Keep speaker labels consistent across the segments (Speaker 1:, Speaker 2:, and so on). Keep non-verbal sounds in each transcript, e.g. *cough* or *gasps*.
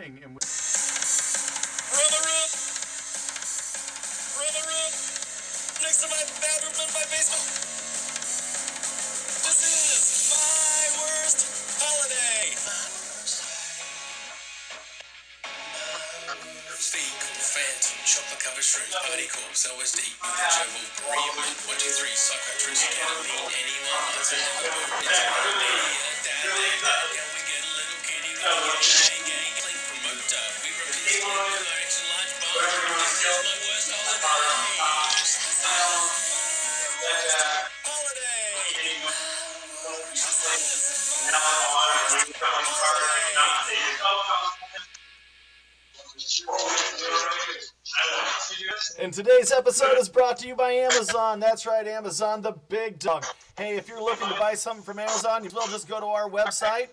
Speaker 1: And we-
Speaker 2: Run the room. Run room. Next to my bathroom in my basement. This is my worst holiday. Cool fancy, chocolate covered shrooms, body corpse, LSD, one, two, three, psychiatrist, ketamine, anyone, in it's a can we get a little
Speaker 3: And today's episode is brought to you by Amazon. That's right, Amazon, the big dog. Hey, if you're looking to buy something from Amazon, you as well just go to our website,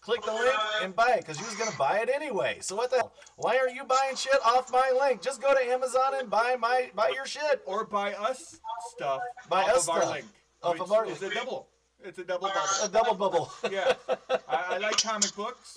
Speaker 3: click the link, and buy it because you're going to buy it anyway. So what the hell? Why are you buying shit off my link? Just go to Amazon and buy my buy your shit.
Speaker 1: or buy us stuff
Speaker 3: Buy
Speaker 1: off
Speaker 3: us
Speaker 1: of our
Speaker 3: stuff
Speaker 1: link.
Speaker 3: off of our-
Speaker 1: It's a double. It's a double bubble.
Speaker 3: A double bubble.
Speaker 1: yeah. I, I like comic books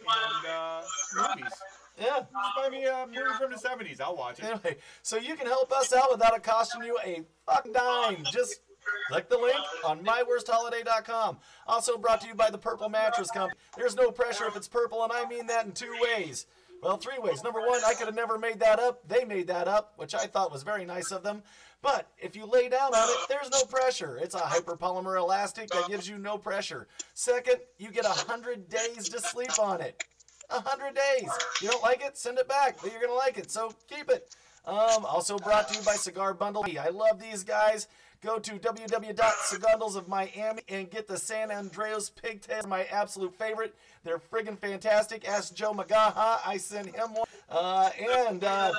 Speaker 1: and uh, movies.
Speaker 3: Yeah.
Speaker 1: Just buy me a movie from the 70s. I'll watch it.
Speaker 3: Anyway, so you can help us out without it costing you a fucking dime. Just click the link on myworstholiday.com. Also brought to you by the Purple Mattress Company. There's no pressure if it's purple, and I mean that in two ways. Well, three ways. Number one, I could have never made that up. They made that up, which I thought was very nice of them. But if you lay down on it, there's no pressure. It's a hyperpolymer elastic that gives you no pressure. Second, you get 100 days to sleep on it. 100 days. You don't like it? Send it back. But you're going to like it, so keep it. Um, also brought to you by Cigar Bundle. I love these guys. Go to www.cigardles of Miami and get the San Andreas Pigtails, my absolute favorite. They're friggin' fantastic. Ask Joe Magaha. I sent him one. Uh, and uh,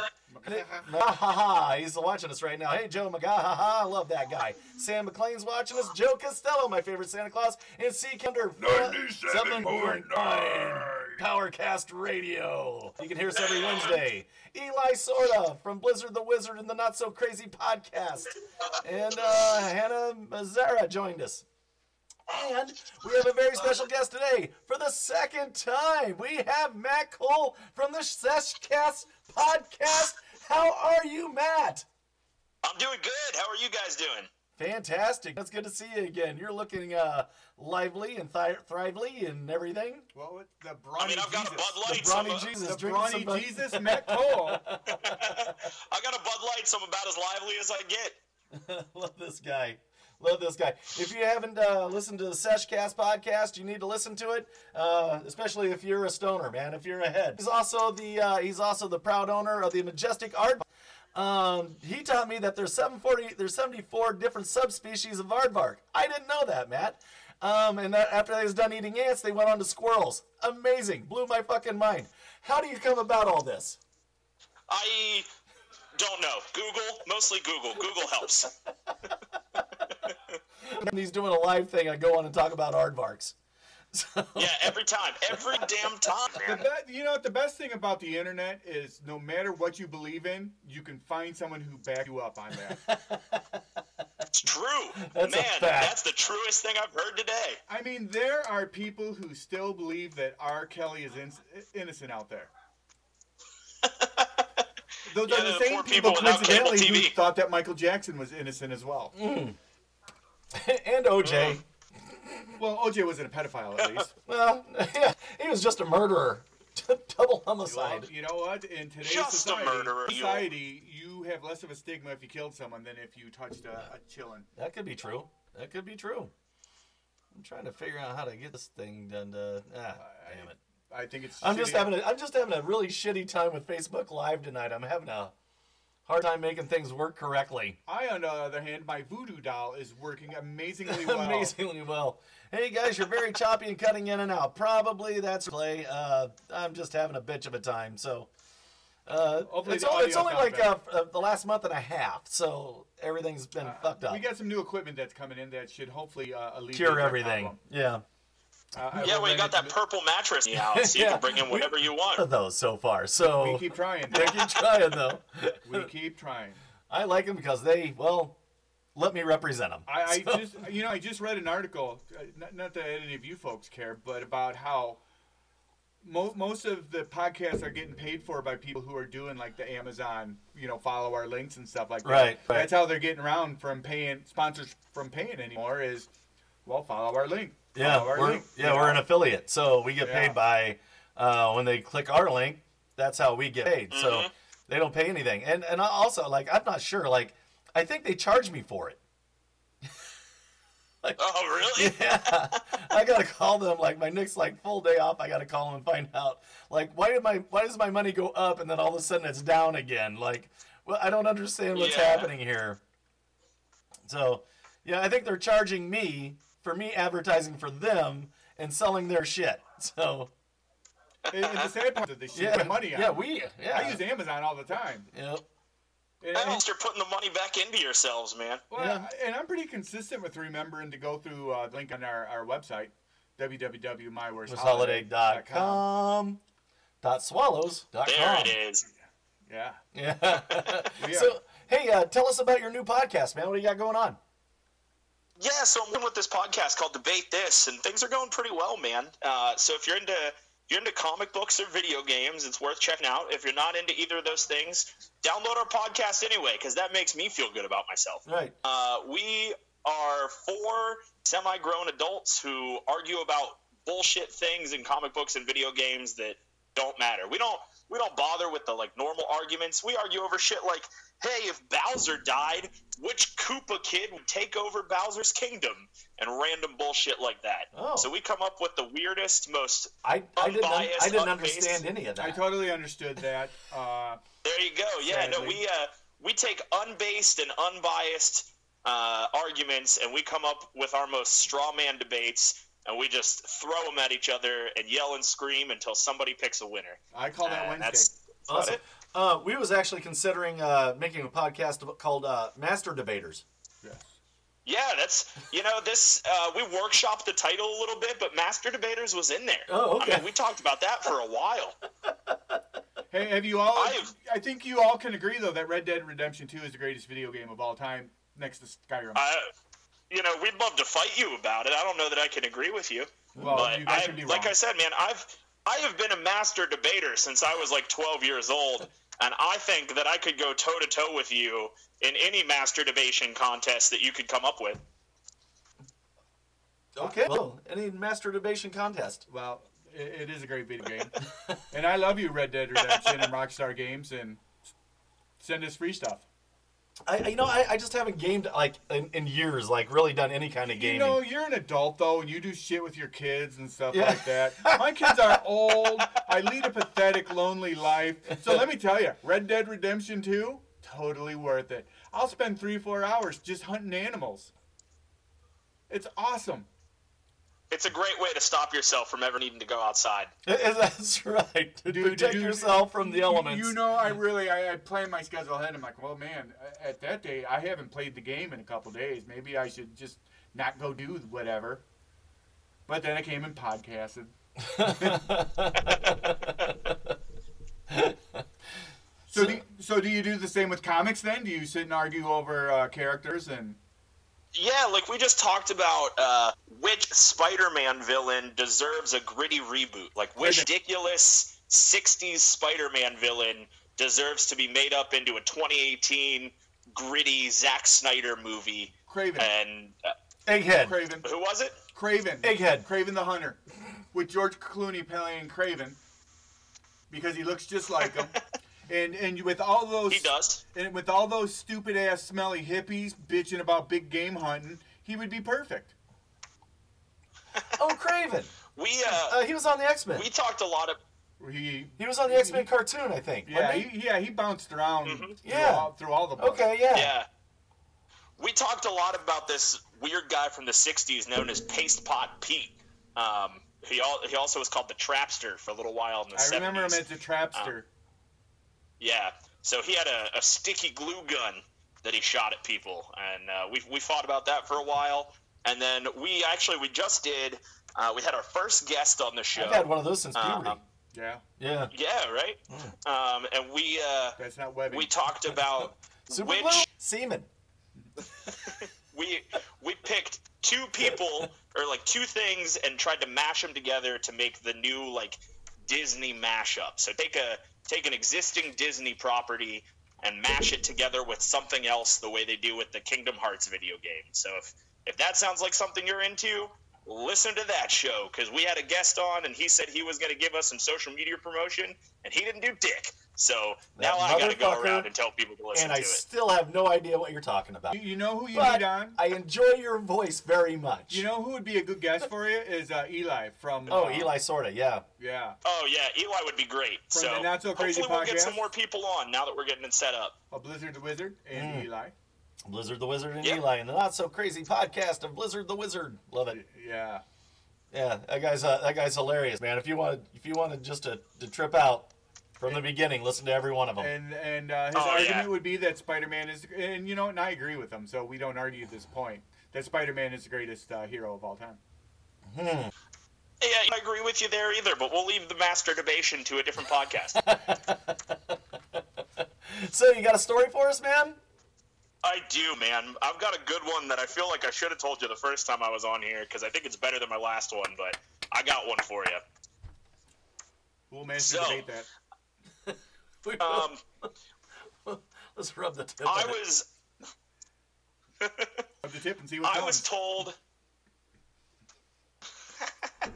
Speaker 3: he's watching us right now. Hey, Joe Magaha, I love that guy. Sam McLean's watching us. Joe Costello, my favorite Santa Claus. And C. Kinder. 97.9 Powercast Radio. You can hear us every Wednesday. Eli Sorta from Blizzard the Wizard and the Not So Crazy podcast. And uh, Hannah Mazzara joined us. And we have a very special guest today. For the second time, we have Matt Cole from the Seshcast podcast. How are you, Matt?
Speaker 4: I'm doing good. How are you guys doing?
Speaker 3: Fantastic. It's good to see you again. You're looking uh, lively and thi- thrively and everything.
Speaker 1: Well, what- the
Speaker 4: I
Speaker 1: Brawny
Speaker 4: mean, I've got a
Speaker 1: Jesus.
Speaker 4: Bud Light.
Speaker 3: The Brawny
Speaker 4: a-
Speaker 3: Jesus.
Speaker 1: The Brawny
Speaker 3: some Bud-
Speaker 1: Jesus *laughs* Matt Cole. *laughs*
Speaker 4: I got a Bud Light, so I'm about as lively as I get. *laughs*
Speaker 3: Love this guy. Love this guy. If you haven't uh, listened to the Seshcast podcast, you need to listen to it, uh, especially if you're a stoner, man. If you're ahead, he's also the uh, he's also the proud owner of the Majestic Art. Um, he taught me that there's 740 there's 74 different subspecies of aardvark. I didn't know that, Matt. Um, and that after they was done eating ants, they went on to squirrels. Amazing, blew my fucking mind. How do you come about all this?
Speaker 4: I don't know. Google, mostly Google. Google helps. *laughs* *laughs*
Speaker 3: When he's doing a live thing, I go on and talk about aardvarks. *laughs* So,
Speaker 4: Yeah, every time, every damn time,
Speaker 1: The
Speaker 4: man.
Speaker 1: be- you know what? The best thing about the internet is no matter what you believe in, you can find someone who back you up on that. *laughs*
Speaker 4: It's true,
Speaker 3: That's a
Speaker 4: man.
Speaker 3: fact.
Speaker 4: That's the truest thing I've heard today.
Speaker 1: I mean, there are people who still believe that R. Kelly is in- innocent out there. Those
Speaker 4: Yeah,
Speaker 1: are the
Speaker 4: the
Speaker 1: same people,
Speaker 4: people
Speaker 1: coincidentally, who thought that Michael Jackson was innocent as well. Mm. *laughs*
Speaker 3: and OJ.
Speaker 1: Well, OJ wasn't a pedophile, at least. *laughs*
Speaker 3: Well, yeah, *laughs* he was just a murderer. Double
Speaker 1: Well,
Speaker 3: homicide.
Speaker 1: you know what? In today's
Speaker 4: Just a
Speaker 1: society,
Speaker 4: murderer, you-
Speaker 1: society, you have less of a stigma if you killed someone than if you touched a, a chillin'.
Speaker 3: That could be true. That could be true. I'm trying to figure out how to get this thing done. To, ah, damn it.
Speaker 1: I think it's.
Speaker 3: I'm just
Speaker 1: shitty.
Speaker 3: having a, I'm just having a really shitty time with Facebook Live tonight. I'm having a hard time making things work correctly.
Speaker 1: I, on the other hand, my voodoo doll is working amazingly *laughs* well.
Speaker 3: Amazingly well. Hey guys, you're very choppy and cutting in and out. Probably that's play. Uh, I'm just having a bitch of a time. So. Uh, it's, only, it's only like uh, uh, the last month and a half, so everything's been fucked up.
Speaker 1: We got some new equipment that's coming in that should hopefully uh, alleviate
Speaker 3: Cure everything. Yeah.
Speaker 1: Uh,
Speaker 4: Yeah,
Speaker 1: will
Speaker 4: well, you got that purple mattress out, so you
Speaker 3: Yeah.
Speaker 4: can bring in whatever you want.
Speaker 3: of
Speaker 4: want.
Speaker 3: those so far. So
Speaker 1: We keep trying. *laughs*
Speaker 3: we keep trying though.
Speaker 1: we keep trying.
Speaker 3: I like them because they well let me represent them.
Speaker 1: I, I just, you know, I just read an article. uh, Not, not that any of you folks care, but about how mo- most of the podcasts are getting paid for by people who are doing like the Amazon, you know, follow our links and stuff like that.
Speaker 3: Right, right.
Speaker 1: That's how they're getting around from paying sponsors from paying anymore. Is well, follow our link.
Speaker 3: Yeah,
Speaker 1: our
Speaker 3: we're, yeah, we're an affiliate, so we get
Speaker 1: Yeah.
Speaker 3: paid by uh, when they click our link. That's how we get paid. So
Speaker 1: Mm-hmm.
Speaker 3: they don't pay anything, and and also like I'm not sure. Like I think they charge me for it. *laughs*
Speaker 4: like, Oh, really? *laughs*
Speaker 3: Yeah, I gotta call them. Like my next like full day off, I gotta call them and find out. Like why did my why does my money go up and then all of a sudden it's down again? Like, well, I don't understand what's
Speaker 4: Yeah.
Speaker 3: happening here. So, yeah, I think they're charging me for me advertising for them and selling their shit. So,
Speaker 1: And, and the sad part is they shit
Speaker 3: yeah,
Speaker 1: my money on.
Speaker 3: yeah, we, yeah,
Speaker 1: I use Amazon all the time.
Speaker 3: Yep.
Speaker 1: And,
Speaker 4: That
Speaker 1: and-
Speaker 4: means you're putting the money back into yourselves, man.
Speaker 1: well,
Speaker 3: Yeah.
Speaker 1: and I'm pretty consistent with remembering to go through uh, the link on our, our website, www.myworstholiday.com.
Speaker 3: holiday.com dot swallows dot
Speaker 4: There
Speaker 3: com.
Speaker 4: it is.
Speaker 1: Yeah.
Speaker 3: Yeah.
Speaker 1: Yeah. *laughs*
Speaker 3: So, hey, uh, tell us about your new podcast, man. What do you got going on?
Speaker 4: Yeah, so I'm doing with this podcast called Debate This, and things are going pretty well, man. Uh, so if you're into if you're into comic books or video games, it's worth checking out. If you're not into either of those things, download our podcast anyway, because that makes me feel good about myself.
Speaker 3: Right.
Speaker 4: Uh, we are four semi-grown adults who argue about bullshit things in comic books and video games that don't matter. We don't we don't bother with the like normal arguments. We argue over shit like, hey, if Bowser died, which Koopa kid would take over Bowser's kingdom? And random bullshit like that.
Speaker 3: Oh.
Speaker 4: So we come up with the weirdest, most
Speaker 3: I, I didn't un- I didn't understand any of that.
Speaker 1: I totally understood that. Uh,
Speaker 4: There you go. Yeah, no, we uh, we take unbased and unbiased uh, arguments, and we come up with our most straw man debates, and we just throw them at each other and yell and scream until somebody picks a winner.
Speaker 1: I call that
Speaker 4: Uh,
Speaker 1: Wednesday.
Speaker 4: that's that's
Speaker 3: Awesome.
Speaker 4: it.
Speaker 3: Uh, we was actually considering uh, making a podcast called uh, Master Debaters.
Speaker 1: Yes.
Speaker 4: Yeah, that's you know this. Uh, we workshopped the title a little bit, but Master Debaters was in there.
Speaker 3: Oh, okay.
Speaker 4: I mean, we talked about that for a while. *laughs*
Speaker 1: Hey, have you all?
Speaker 4: I've-
Speaker 1: I think you all can agree though that Red Dead Redemption 2 is the greatest video game of all time, next to Skyrim.
Speaker 4: I, you know, we'd love to fight you about it. I don't know that I can agree with you.
Speaker 1: well,
Speaker 4: but
Speaker 1: you
Speaker 4: I, like I said, man, I've I have been a master debater since I was like 12 years old, *laughs* and I think that I could go toe to toe with you in any master debation contest that you could come up with.
Speaker 3: Okay. Well, any Master Debation contest.
Speaker 1: well, it, it is a great video game, *laughs* and I love you, Red Dead Redemption and Rockstar Games, and send us free stuff.
Speaker 3: I, you know, I, I just haven't gamed like in, in years, like really done any kind of gaming.
Speaker 1: You know, you're an adult though, and you do shit with your kids and stuff
Speaker 3: Yeah.
Speaker 1: like that. My kids are *laughs* old. I lead a pathetic, lonely life. So let me tell you, Red Dead Redemption 2, totally worth it. I'll spend three, four hours just hunting animals. It's awesome.
Speaker 4: It's a great way to stop yourself from ever needing to go outside. *laughs*
Speaker 3: That's right. To
Speaker 1: Dude,
Speaker 3: protect
Speaker 1: dude,
Speaker 3: yourself from the elements.
Speaker 1: You know, I really, I, I plan my schedule ahead. I'm like, well, man, at that day, I haven't played the game in a couple days. Maybe I should just not go do whatever. But then I came and podcasted. *laughs* so, do, so do you do the same with comics then? Do you sit and argue over uh, characters and?
Speaker 4: Yeah, like we just talked about uh, which Spider-Man villain deserves a gritty reboot. Like which ridiculous '60s Spider-Man villain deserves to be made up into a 2018 gritty Zack Snyder movie.
Speaker 1: Kraven.
Speaker 4: And uh,
Speaker 3: Egghead.
Speaker 1: Kraven.
Speaker 4: who was it?
Speaker 1: Kraven.
Speaker 3: Egghead.
Speaker 1: Kraven the Hunter. With George Clooney playing Kraven. Because he looks just like him. *laughs* and and with all those
Speaker 4: He does.
Speaker 1: and with all those stupid ass smelly hippies bitching about big game hunting, he would be perfect. *laughs*
Speaker 3: Oh, Kraven.
Speaker 4: We uh,
Speaker 3: Uh, he was on the X Men.
Speaker 4: we talked a lot of
Speaker 1: He
Speaker 3: He was on the X Men cartoon, I think.
Speaker 1: yeah, he, yeah, he bounced around
Speaker 4: Mhm.
Speaker 1: through,
Speaker 3: Yeah.
Speaker 1: all, through all the books.
Speaker 3: Okay, yeah.
Speaker 4: yeah. We talked a lot about this weird guy from the '60s known as Paste Pot Pete. Um, he al- he also was called the Trapster for a little while in the
Speaker 1: I
Speaker 4: 70s.
Speaker 1: remember him as a trapster.
Speaker 4: Yeah. So he had a, a sticky glue gun that he shot at people, and uh, we we fought about that for a while. And then we actually we just did. Uh, we had our first guest on the show.
Speaker 3: I've had one of those since puberty.
Speaker 1: yeah,
Speaker 3: yeah.
Speaker 4: Yeah, right. Um, and we uh,
Speaker 1: that's not webbing.
Speaker 4: we talked about *laughs*
Speaker 3: Super
Speaker 4: which
Speaker 3: glue? Semen. *laughs*
Speaker 4: we we picked two people *laughs* or like two things and tried to mash them together to make the new like Disney mashup. So take a take an existing Disney property and mash it together with something else the way they do with the Kingdom Hearts video game. So if if that sounds like something you're into, listen to that show because we had a guest on and he said he was going to give us some social media promotion and he didn't do dick. So
Speaker 3: That
Speaker 4: now I got to go around and tell people to listen
Speaker 3: and I
Speaker 4: to it.
Speaker 3: still have no idea what you're talking about.
Speaker 1: You, you know who you
Speaker 3: But
Speaker 1: need on?
Speaker 3: I enjoy your voice very much.
Speaker 1: You know who would be a good guest for you is uh, Eli from.
Speaker 3: Oh,
Speaker 1: uh,
Speaker 3: Eli Sorta, yeah.
Speaker 1: Yeah.
Speaker 4: Oh yeah, Eli would be great.
Speaker 1: From
Speaker 4: so
Speaker 1: the Not So Crazy
Speaker 4: hopefully we'll get some more people on now that we're getting it set up.
Speaker 1: A Blizzard the Wizard and
Speaker 3: Mm.
Speaker 1: Eli.
Speaker 3: Blizzard the Wizard and
Speaker 4: Yep.
Speaker 3: Eli, and the not so crazy podcast of Blizzard the Wizard. Love it.
Speaker 1: Yeah.
Speaker 3: Yeah, that guy's uh, that guy's hilarious, man. If you wanted, if you wanted just to, to trip out from the beginning, listen to every one of them.
Speaker 1: And and uh, his
Speaker 4: Oh,
Speaker 1: argument
Speaker 4: yeah.
Speaker 1: would be that Spider-Man is, and you know, and I agree with him. So we don't argue this point that Spider-Man is the greatest uh, hero of all time.
Speaker 3: Hmm.
Speaker 4: Yeah, I agree with you there either, but we'll leave the masturbation to a different podcast. *laughs*
Speaker 3: So you got a story for us, man?
Speaker 4: I do, man. I've got a good one that I feel like I should have told you the first time I was on here because I think it's better than my last one, but I got one for you.
Speaker 1: We'll manage
Speaker 4: So-
Speaker 1: to debate that. *laughs*
Speaker 3: We-
Speaker 4: Um, *laughs*
Speaker 3: Let's rub the tip.
Speaker 4: I
Speaker 3: of
Speaker 4: was *laughs*
Speaker 1: Of the tip and see what
Speaker 4: I
Speaker 1: comes.
Speaker 4: was told. uh,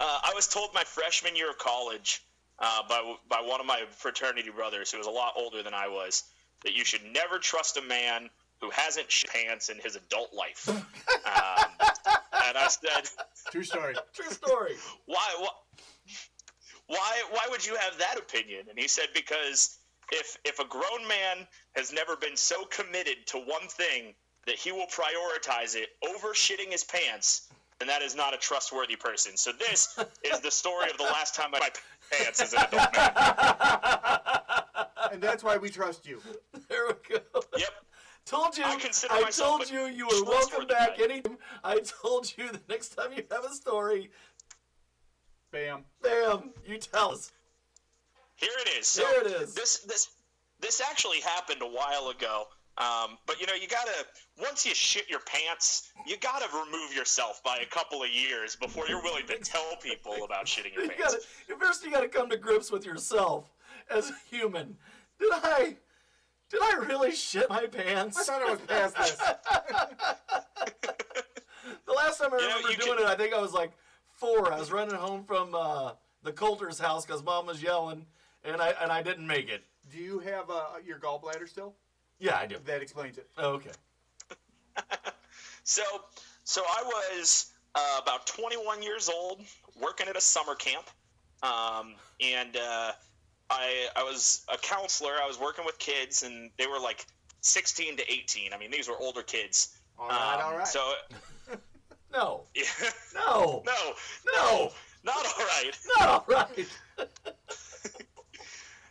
Speaker 4: I was told my freshman year of college uh, by by one of my fraternity brothers, who was a lot older than I was, that you should never trust a man who hasn't shit pants in his adult life. um, *laughs* and I said,
Speaker 1: True story.
Speaker 3: True story.
Speaker 4: why, why, why, why would you have that opinion? And he said, because if if a grown man has never been so committed to one thing that he will prioritize it over shitting his pants, then that is not a trustworthy person. So this is the story of the last time I my pants as an adult man.
Speaker 1: And that's why we trust you.
Speaker 3: There we go.
Speaker 4: Yep. *laughs*
Speaker 3: Told you.
Speaker 4: I consider
Speaker 3: I told you you were welcome back
Speaker 4: guy.
Speaker 3: anytime. I told you the next time you have a story,
Speaker 1: Bam.
Speaker 3: bam, you tell us.
Speaker 4: Here it is. So
Speaker 3: Here it is.
Speaker 4: This this this actually happened a while ago. Um, but you know, you gotta once you shit your pants, you gotta remove yourself by a couple of years before you're willing to *laughs* tell people about shitting your
Speaker 3: You
Speaker 4: pants.
Speaker 3: gotta, first, you got to come to grips with yourself as a human. Did I? Did I really shit my pants?
Speaker 1: I thought I was past this. *laughs*
Speaker 3: The last time I
Speaker 4: You
Speaker 3: remember
Speaker 4: you
Speaker 3: doing
Speaker 4: can-
Speaker 3: it, I think I was like four. I was running home from uh, the Coulter's house because mom was yelling, and I and I didn't make it.
Speaker 1: Do you have uh, your gallbladder still?
Speaker 3: Yeah, I do.
Speaker 1: That explains it.
Speaker 3: Okay. *laughs*
Speaker 4: So, so I was uh, about 21 years old, working at a summer camp, um, and uh, I I was a counselor. I was working with kids, and they were like 16 to 18. I mean, these were older kids.
Speaker 1: All right,
Speaker 4: Um,
Speaker 1: all right.
Speaker 4: So, *laughs*
Speaker 3: No. *laughs*
Speaker 4: yeah,
Speaker 3: No.
Speaker 4: no,
Speaker 3: No.
Speaker 4: not all right. *laughs*
Speaker 3: Not all right.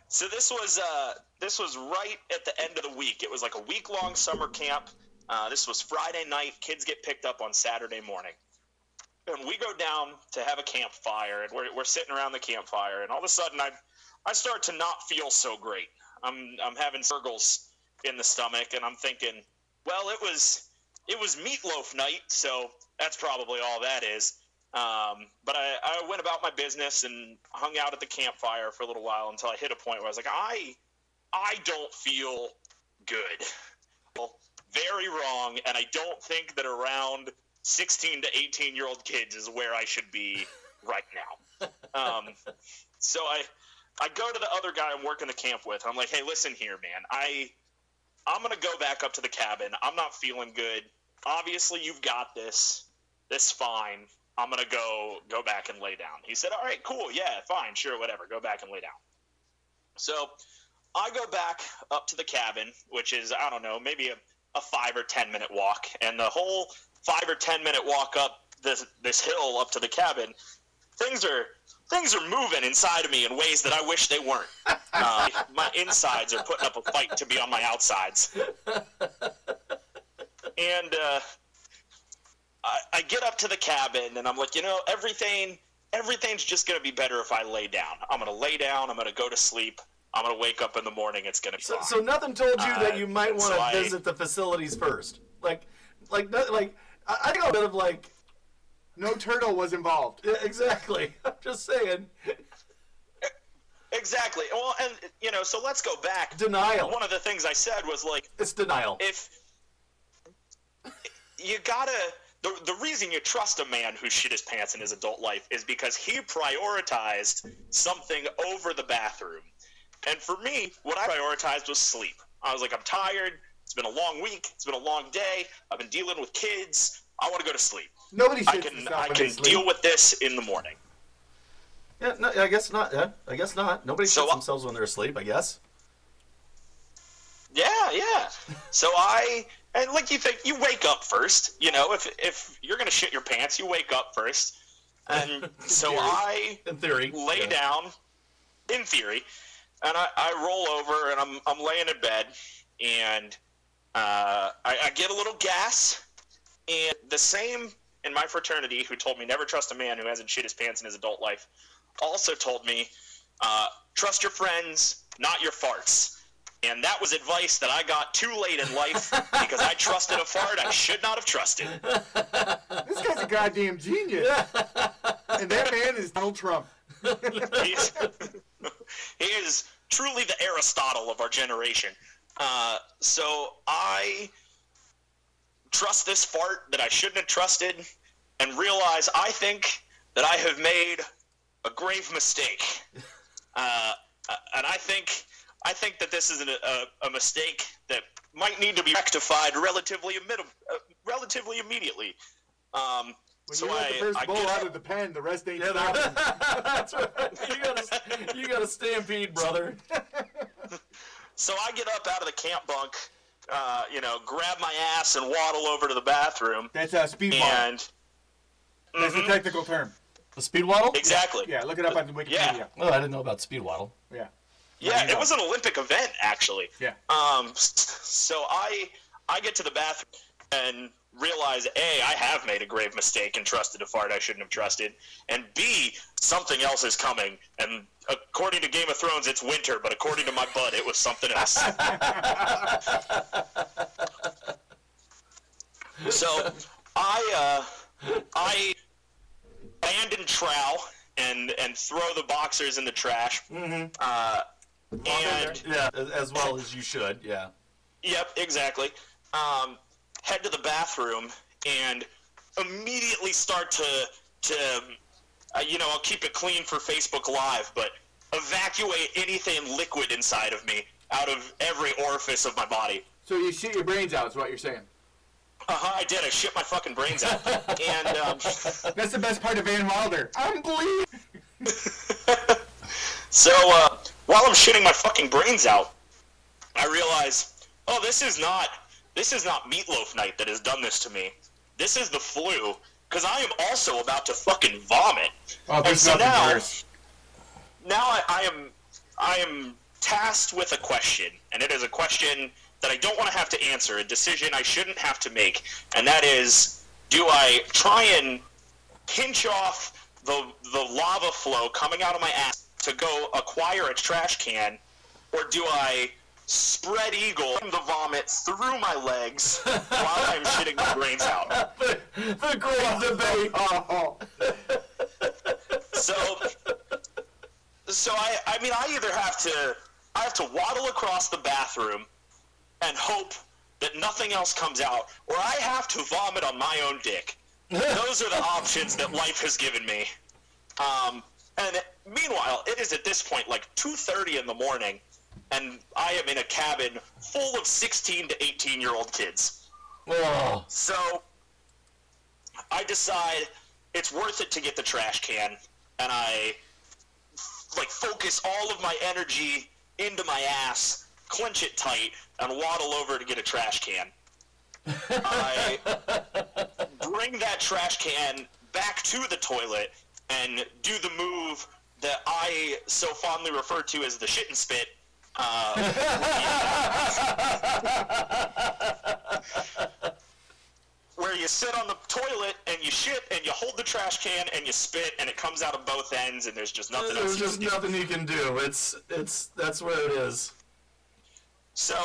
Speaker 4: So this was uh, this was right at the end of the week. It was like a week long summer camp. Uh, this was Friday night. Kids get picked up on Saturday morning, and we go down to have a campfire. And we're, we're sitting around the campfire, and all of a sudden I I start to not feel so great. I'm I'm having gurgles in the stomach, and I'm thinking, well, it was it was meatloaf night, so that's probably all that is. Um, but I, I went about my business and hung out at the campfire for a little while until I hit a point where I was like, I, I don't feel good. Well, very wrong, and I don't think that around 16 to 18 year old kids is where I should be *laughs* right now. Um, so I, I go to the other guy I'm working the camp with. I'm like, hey, listen here, man. I, I'm gonna go back up to the cabin. I'm not feeling good. Obviously, you've got this. This fine. I'm gonna go go back and lay down. He said, "All right, cool, yeah, fine, sure, whatever. Go back and lay down." So I go back up to the cabin, which is I don't know, maybe a, a five or ten minute walk, and the whole five or ten minute walk up this this hill up to the cabin, things are things are moving inside of me in ways that I wish they weren't. Uh, *laughs* my insides are putting up a fight to be on my outsides, and. Uh, I, I get up to the cabin and I'm like, you know, everything everything's just gonna be better if I lay down. I'm gonna lay down. I'm gonna go to sleep. I'm gonna wake up in the morning. It's gonna be
Speaker 3: So, so nothing told you that
Speaker 4: Uh,
Speaker 3: you might want
Speaker 4: so
Speaker 3: to
Speaker 4: I-
Speaker 3: visit the facilities first. Like, like, like I, think I got a bit of like,
Speaker 1: No turtle was involved.
Speaker 3: yeah, exactly. *laughs* I'm just saying.
Speaker 4: exactly. Well, and you know, so let's go back.
Speaker 3: Denial.
Speaker 4: One of the things I said was like,
Speaker 3: It's denial.
Speaker 4: if you gotta the, the reason you trust a man who shit his pants in his adult life is because he prioritized something over the bathroom and for me what i prioritized was sleep i was like i'm tired it's been a long week it's been a long day i've been dealing with kids i want to go to sleep
Speaker 1: Nobody
Speaker 4: i can i can
Speaker 1: sleep.
Speaker 4: deal with this in the morning
Speaker 3: Yeah, no, I guess not. Yeah, I guess not. Nobody
Speaker 4: So,
Speaker 3: shits themselves when they're asleep. I guess.
Speaker 4: Yeah, yeah. So I and like you think you wake up first, you know, if if you're gonna shit your pants, you wake up first. And *laughs* so. I
Speaker 3: In theory.
Speaker 4: lay
Speaker 3: yeah.
Speaker 4: down, in theory, and I, I roll over and I'm I'm laying in bed and uh, I, I get a little gas and the same in my fraternity who told me never trust a man who hasn't shit his pants in his adult life also told me uh, trust your friends, not your farts. And that was advice that I got too late in life *laughs* because I trusted a fart I should not have trusted.
Speaker 1: This guy's a goddamn genius. *laughs* and that man is Donald Trump. *laughs*
Speaker 4: He's, he is truly the Aristotle of our generation. Uh, so I trust this fart that I shouldn't have trusted and realize I think that I have made a grave mistake. *laughs* Uh, and I think I think that this is an, a, a mistake that might need to be rectified relatively immedi- uh, relatively immediately. Um,
Speaker 1: When
Speaker 4: so
Speaker 1: you let
Speaker 4: I,
Speaker 1: the first
Speaker 4: I
Speaker 1: bull
Speaker 4: get
Speaker 1: out of the pen, the rest ain't
Speaker 3: Yeah,
Speaker 1: stopping.
Speaker 3: that's right. You got to you got to stampede, brother. *laughs*
Speaker 4: So I get up out of the camp bunk, uh, you know, grab my ass and waddle over to the bathroom,
Speaker 1: That's a speed waddle.
Speaker 4: and
Speaker 1: That's the technical term.
Speaker 3: The speed waddle?
Speaker 4: exactly,
Speaker 1: Yeah, look it up on Wikipedia.
Speaker 4: Yeah.
Speaker 3: Oh, I didn't know about speed waddle.
Speaker 1: Yeah.
Speaker 4: yeah, it
Speaker 1: go.
Speaker 4: was an Olympic event actually.
Speaker 1: Yeah.
Speaker 4: Um, so I I get to the bathroom and realize a I have made a grave mistake and trusted a fart I shouldn't have trusted, and b something else is coming. And according to Game of Thrones, it's winter, but according to my butt, it was something else. *laughs* so I uh, I abandon trowel and and throw the boxers in the trash.
Speaker 3: Mm-hmm.
Speaker 4: Uh, and
Speaker 3: Yeah, as, as well as you should. Yeah.
Speaker 4: Yep, exactly. Um, head to the bathroom and immediately start to to uh, you know I'll keep it clean for Facebook Live, but evacuate anything liquid inside of me out of every orifice of my body.
Speaker 1: So you shit your brains out, is what you're saying.
Speaker 4: Uh-huh, I did. I shit my fucking brains out. *laughs* and um,
Speaker 1: That's the best part of Van Wilder. I'm bleeding. *laughs*
Speaker 4: So uh, while I'm shitting my fucking brains out, I realize, oh, this is not this is not meatloaf night that has done this to me. This is the flu, because I am also about to fucking vomit.
Speaker 1: Oh, there's
Speaker 4: so now-
Speaker 1: worse.
Speaker 4: Now I, I am I am tasked with a question, and it is a question that I don't want to have to answer, a decision I shouldn't have to make, and that is, do I try and pinch off the the lava flow coming out of my ass to go acquire a trash can, or do I spread eagle the vomit through my legs *laughs* while I'm shitting my brains out?
Speaker 3: the, *laughs* the great *laughs* debate.
Speaker 1: Oh,
Speaker 4: So, so I, I mean, I either have to, I have to waddle across the bathroom and hope that nothing else comes out, or I have to vomit on my own dick. Those are the options that life has given me. Um, and meanwhile, it is at this point like 2:30 in the morning, and I am in a cabin full of 16 to 18 year old kids.
Speaker 3: Oh.
Speaker 4: So I decide it's worth it to get the trash can, and I like focus all of my energy into my ass, clench it tight, and waddle over to get a trash can. I *laughs* bring that trash can back to the toilet and do the move that I so fondly refer to as the shit and spit. Uh, where you sit on the toilet and you shit and you hold the trash can and you spit and it comes out of both ends and there's just nothing else
Speaker 3: There's
Speaker 4: you
Speaker 3: just
Speaker 4: can do.
Speaker 3: nothing you can do. It's it's that's where it is.
Speaker 4: So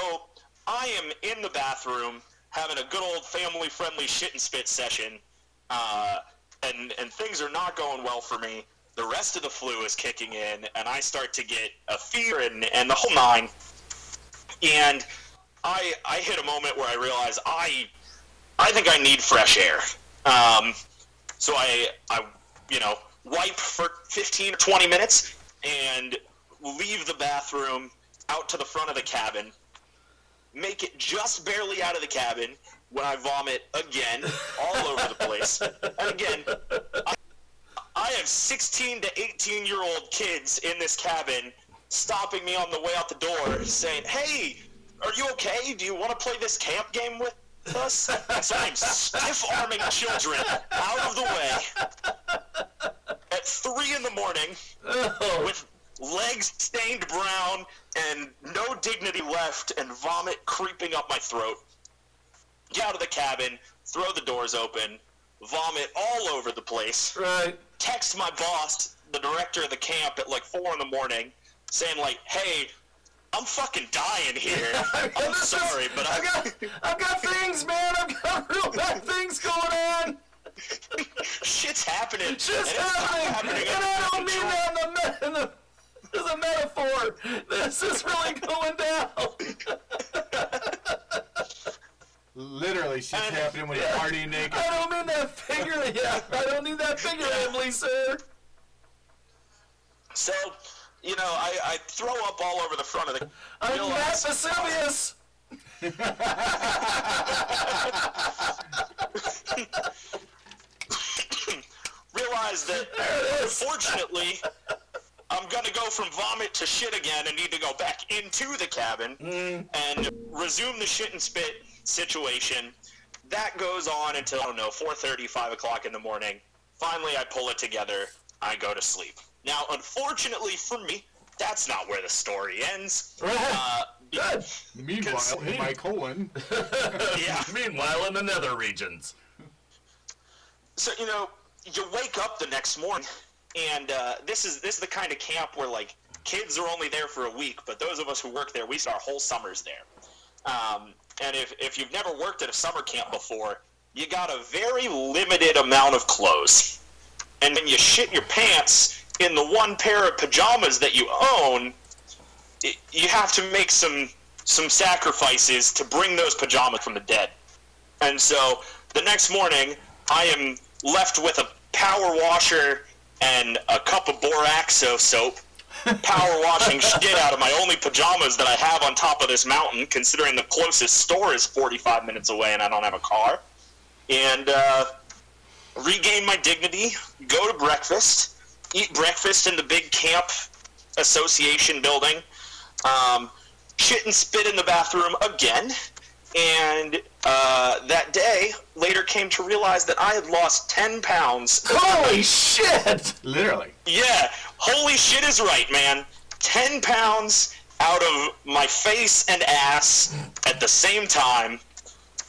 Speaker 4: I am in the bathroom having a good old family friendly shit and spit session, uh, and and things are not going well for me. The rest of the flu is kicking in, and I start to get a fever and, and the whole nine. And I I hit a moment where I realize I I think I need fresh air. Um, so I I you know wipe for 15 or 20 minutes and leave the bathroom out to the front of the cabin. Make it just barely out of the cabin when I vomit again all over the place. And again, I, I have 16 to 18 year old kids in this cabin stopping me on the way out the door saying, Hey, are you okay? Do you want to play this camp game with us? So I'm stiff arming children out of the way at 3 in the morning
Speaker 3: Oh,
Speaker 4: with legs stained brown and no dignity left and vomit creeping up my throat. Get out of the cabin, throw the doors open, vomit all over the place.
Speaker 3: right.
Speaker 4: Text my boss, the director of the camp, at like four in the morning, saying like, "Hey, I'm fucking dying here. *laughs* I'm
Speaker 3: This is-
Speaker 4: sorry, but
Speaker 3: I've got, I've got things, man. I've got real bad things going on. *laughs*
Speaker 4: shit's happening.
Speaker 3: Shit's
Speaker 4: not
Speaker 3: happening, and I don't mean that in the, in the as a metaphor. This is really going down. *laughs*
Speaker 1: Literally, shit's
Speaker 4: And-
Speaker 1: happening when you're *laughs* partying naked. *laughs*
Speaker 3: I don't mean that figure. Yeah, I don't need that figuratively, sir.
Speaker 4: So, you know, I, I throw up all over the front of the.
Speaker 3: I'm Matt
Speaker 4: realize-
Speaker 3: Vesuvius. *laughs*
Speaker 4: realize that
Speaker 3: There it is.
Speaker 4: Fortunately, I'm gonna go from vomit to shit again and need to go back into the cabin mm. and resume the shit and spit situation. That goes on until I don't know 4:30, 5 o'clock in the morning. Finally, I pull it together. I go to sleep. Now, unfortunately for me, that's not where the story ends. Uh, *laughs* be-
Speaker 3: Good.
Speaker 1: Meanwhile, in my colon,
Speaker 4: yeah.
Speaker 3: Meanwhile, in the nether regions.
Speaker 4: So you know, you wake up the next morning, and uh, this is this is the kind of camp where like kids are only there for a week, but those of us who work there, we spend our whole summers there. Um, and if if you've never worked at a summer camp before, you got a very limited amount of clothes, and when you shit your pants in the one pair of pajamas that you own, it, you have to make some some sacrifices to bring those pajamas from the dead. And so the next morning, I am left with a power washer and a cup of Boraxo soap, power washing shit out of my only pajamas that I have on top of this mountain, considering the closest store is 45 minutes away and I don't have a car. And uh, regain my dignity, go to breakfast, eat breakfast in the big camp association building, um, shit and spit in the bathroom again. And uh, that day, later came to realize that I had lost 10 pounds.
Speaker 3: Holy shit!
Speaker 1: literally.
Speaker 4: Yeah, holy shit is right, man. 10 pounds out of my face and ass at the same time.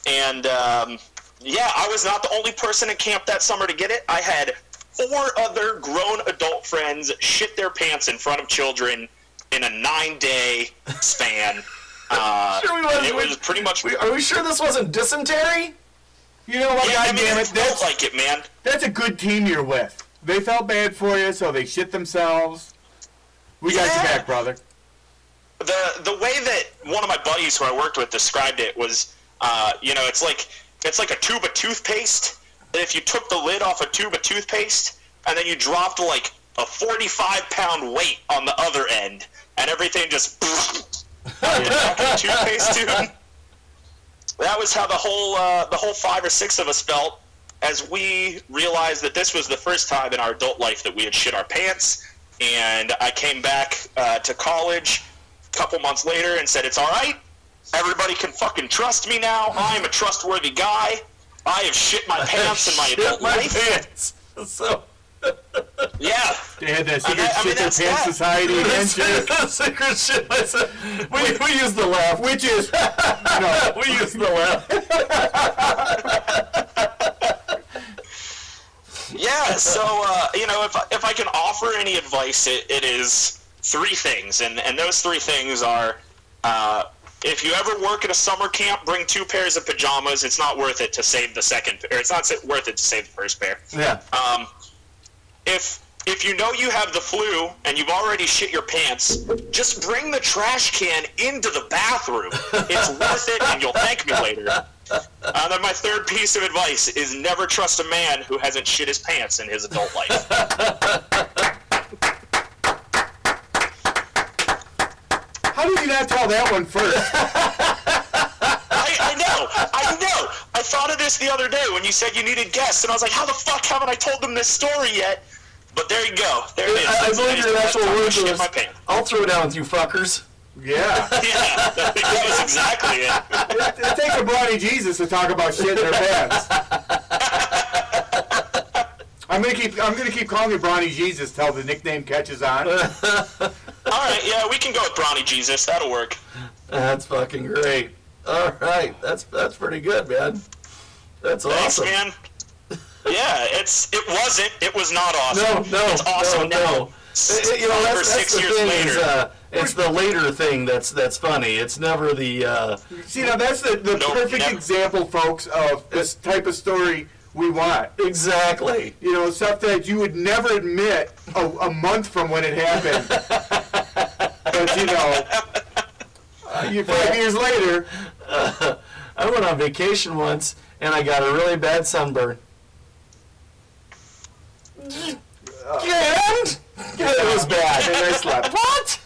Speaker 4: And um, yeah, I was not the only person at camp that summer to get it. I had four other grown adult friends shit their pants in front of children in a nine day span. *laughs* Uh,
Speaker 3: Sure
Speaker 4: it was pretty much.
Speaker 3: Are we sure this wasn't dysentery?
Speaker 1: You know what?
Speaker 4: yeah, I mean,
Speaker 1: damn
Speaker 4: it
Speaker 1: it,
Speaker 4: felt like it, man.
Speaker 1: that's a good team you're with. They felt bad for you, so they shit themselves. We got
Speaker 4: Yeah.
Speaker 1: your back, brother.
Speaker 4: the the way that one of my buddies who I worked with described it was, uh, you know, it's like it's like a tube of toothpaste. That if you took the lid off a tube of toothpaste and then you dropped like a 45 pound weight on the other end, and everything just out the back of the toothpaste tube. That was how the whole uh, the whole five or six of us felt as we realized that this was the first time in our adult life that we had shit our pants. And I came back uh, to college a couple months later and said, "It's all right. Everybody can fucking trust me now. I am a trustworthy guy. I have shit my *laughs* pants in my
Speaker 3: Shit
Speaker 4: adult
Speaker 3: my
Speaker 4: life.
Speaker 3: pants. *laughs* So,
Speaker 4: Yeah,
Speaker 1: They had that secret
Speaker 4: I mean,
Speaker 1: shit their
Speaker 4: that's
Speaker 1: pants
Speaker 4: that.
Speaker 1: society against *laughs* you,
Speaker 3: secret shit myself. We, we use the laugh.
Speaker 1: which is no.
Speaker 3: We use the laugh.
Speaker 4: Yeah. So uh, you know, if I- if I can offer any advice, it, it is three things, and and those three things are. Uh, if you ever work at a summer camp, bring two pairs of pajamas. It's not worth it to save the second, or it's not worth it to save the first pair.
Speaker 3: Yeah.
Speaker 4: Um, if if you know you have the flu and you've already shit your pants, just bring the trash can into the bathroom. It's worth it, and you'll thank me later. And then my third piece of advice is never trust a man who hasn't shit his pants in his adult life. *laughs*
Speaker 1: How did you not tell that one first?
Speaker 4: I, I know, I know. I thought of this the other day when you said you needed guests, and I was like, how the fuck haven't I told them this story yet? But there you go. There it is.
Speaker 3: I, I
Speaker 4: That's-
Speaker 3: believe
Speaker 4: that
Speaker 3: your
Speaker 4: is
Speaker 3: actual
Speaker 4: the last
Speaker 3: words
Speaker 4: time I
Speaker 3: was,
Speaker 4: shit my pants.
Speaker 3: I'll throw it down with you fuckers.
Speaker 1: Yeah. *laughs*
Speaker 4: Yeah, that was exactly it.
Speaker 1: It, it takes a Brawny Jesus to talk about shit in their pants. I'm gonna keep. I'm gonna keep calling you Brawny Jesus till the nickname catches on. *laughs*
Speaker 4: All right, yeah, we can go with Brawny Jesus. That'll work.
Speaker 3: That's fucking great. All right, that's that's pretty good, man. That's
Speaker 4: Thanks,
Speaker 3: awesome.
Speaker 4: man. Yeah, it's it wasn't. It was not awesome.
Speaker 3: no,
Speaker 4: it's awesome
Speaker 3: no,
Speaker 4: now.
Speaker 3: no. It- it- you know, that's,
Speaker 4: or
Speaker 3: that's
Speaker 4: six
Speaker 3: the
Speaker 4: years
Speaker 3: thing.
Speaker 4: later.
Speaker 3: Is, uh, it's the later thing that's that's funny. It's never the. Uh,
Speaker 1: See, now that's the, the
Speaker 4: Nope,
Speaker 1: perfect
Speaker 4: never.
Speaker 1: example, folks, of this type of story we want.
Speaker 3: exactly.
Speaker 1: You know, stuff that you would never admit a, a month from when it happened. but you know, uh, you five years later, *laughs*
Speaker 3: I went on vacation once and I got a really bad sunburn. And *laughs* it was bad.
Speaker 1: and I slept.
Speaker 3: What?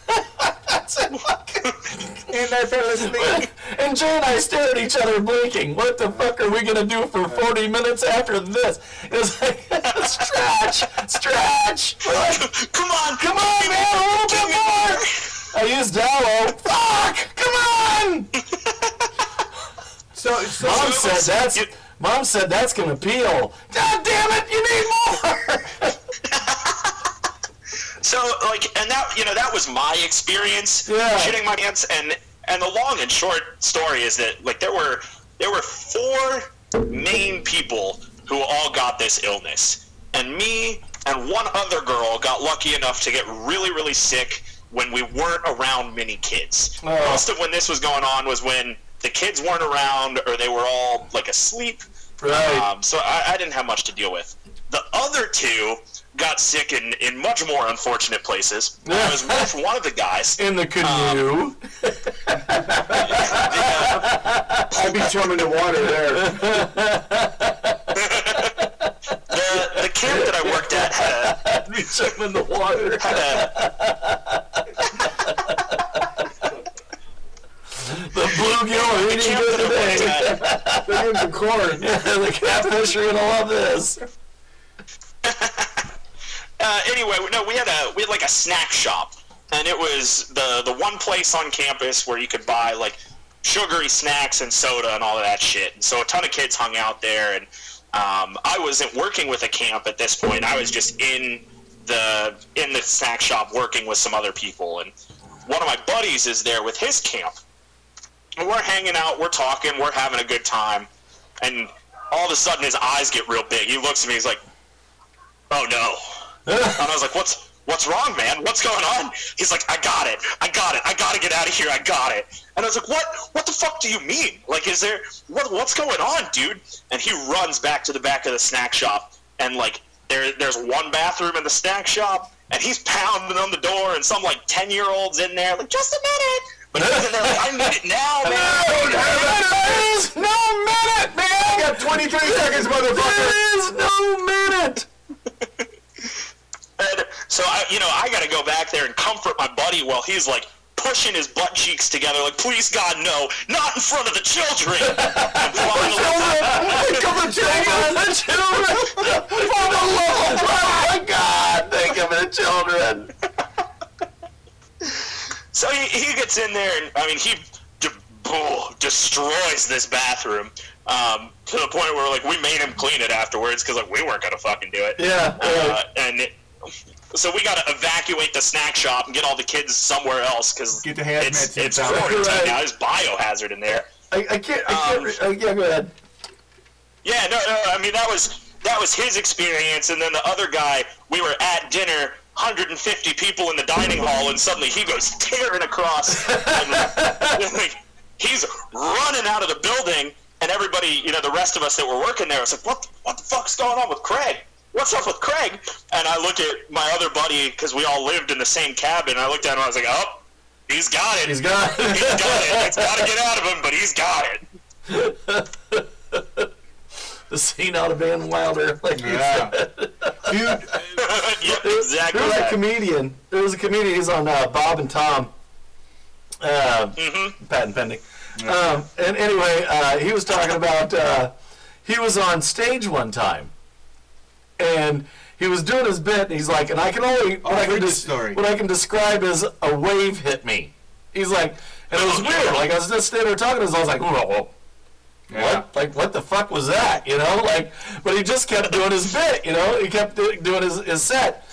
Speaker 1: And I fell asleep.
Speaker 3: and Jay and I stared at each other blinking. What the fuck are we gonna do for 40 minutes after this? It was like, *laughs* stretch, stretch. We're like,
Speaker 4: Come on,
Speaker 3: come on, man, a little bit more. I used Dallo. Fuck, come on.
Speaker 1: So, so
Speaker 3: Mom said that's.
Speaker 4: You-
Speaker 3: Mom said that's gonna peel. God damn it, you need more. *laughs*
Speaker 4: So like, and that you know that was my experience
Speaker 3: Yeah.
Speaker 4: shitting my pants. And and the long and short story is that like there were there were four main people who all got this illness, and me and one other girl got lucky enough to get really really sick when we weren't around many kids.
Speaker 3: Oh.
Speaker 4: Most of when this was going on was when the kids weren't around or they were all like asleep.
Speaker 3: Right.
Speaker 4: Um, so I, I didn't have much to deal with. The other two got sick in, in much more unfortunate places. I was *laughs* with one of the guys.
Speaker 3: In the canoe.
Speaker 1: Um, *laughs* I'd be chumming the water there. *laughs*
Speaker 4: The, the camp that I worked at had a,
Speaker 3: We jump in the water. The bluegill are eating good
Speaker 4: that I worked
Speaker 3: today.
Speaker 1: They're in the corn.
Speaker 3: the catfish are gonna love this.
Speaker 4: Uh, anyway, no, we had a we had like a snack shop, and it was the the one place on campus where you could buy like sugary snacks and soda and all of that shit. And so a ton of kids hung out there, and um, I wasn't working with a camp at this point. I was just in the in the snack shop working with some other people, and one of my buddies is there with his camp. And we're hanging out, we're talking, we're having a good time, and all of a sudden his eyes get real big. He looks at me, he's like, "Oh no." And I was like, "What's what's wrong, man? What's going on?" He's like, "I got it. I got it. I got to get out of here. I got it." And I was like, "What? What the fuck do you mean? Like, is there what what's going on, dude?" And he runs back to the back of the snack shop, and like there there's one bathroom in the snack shop, and he's pounding on the door, and some like ten year olds in there, like, "Just a minute." But he's in there like, "I need it now, *laughs* man."
Speaker 3: There is no minute, man.
Speaker 1: I got 23 seconds, motherfucker.
Speaker 3: There is no minute. *laughs*
Speaker 4: And so I, you know, I got to go back there and comfort my buddy while he's like pushing his butt cheeks together, like, "Please, God, no, not in front of the children." And finally,
Speaker 3: Think of the children. The children. For the love of oh my God, think of the children.
Speaker 4: so he, he gets in there, and I mean, he de- oh, destroys this bathroom um, to the point where like we made him clean it afterwards because like we weren't gonna fucking do it.
Speaker 3: Yeah.
Speaker 4: Uh, and it, so we got to evacuate the snack shop and get all the kids somewhere else because
Speaker 1: Get the hazmat
Speaker 4: it's, it's quarantine
Speaker 3: Right.
Speaker 4: now. There's biohazard in there.
Speaker 3: I, I can't. I can't.
Speaker 4: Um,
Speaker 3: re- uh, yeah, go ahead.
Speaker 4: Yeah, no, no. I mean, that was that was his experience, and then the other guy, we were at dinner, 150 people in the dining hall, and suddenly he goes tearing across. *laughs* and, like, he's running out of the building, and everybody, you know, the rest of us that were working there was like, "What? What the fuck's going on with Craig?" What's up with Craig? And I look at my other buddy because we all lived in the same cabin. I looked at him. I was like, oh, he's got it.
Speaker 3: He's got it. *laughs*
Speaker 4: He's got it. It's got to get out of him, but he's got it. *laughs*
Speaker 3: the scene out of Van Wilder. Like you
Speaker 1: Yeah.
Speaker 3: said.
Speaker 1: Dude, *laughs*
Speaker 4: yep, exactly.
Speaker 3: There was a comedian. There was a comedian. He's on uh, Bob and Tom. Uh,
Speaker 4: Mhm.
Speaker 3: patent pending. Um, and anyway, uh, he was talking about uh, he was on stage one time, and he was doing his bit. And he's like, and I can only
Speaker 1: Oh,
Speaker 3: what, I
Speaker 1: I've
Speaker 3: can des-
Speaker 1: story.
Speaker 3: what I can describe as a wave hit me. He's like, and it was
Speaker 4: Oh,
Speaker 3: weird. Like I was just standing there talking to him. I was like, whoa, oh, whoa. Oh.
Speaker 1: Yeah.
Speaker 3: What? Like, what the fuck was that? You know, like, but he just kept doing his bit. You know, he kept doing his, his set.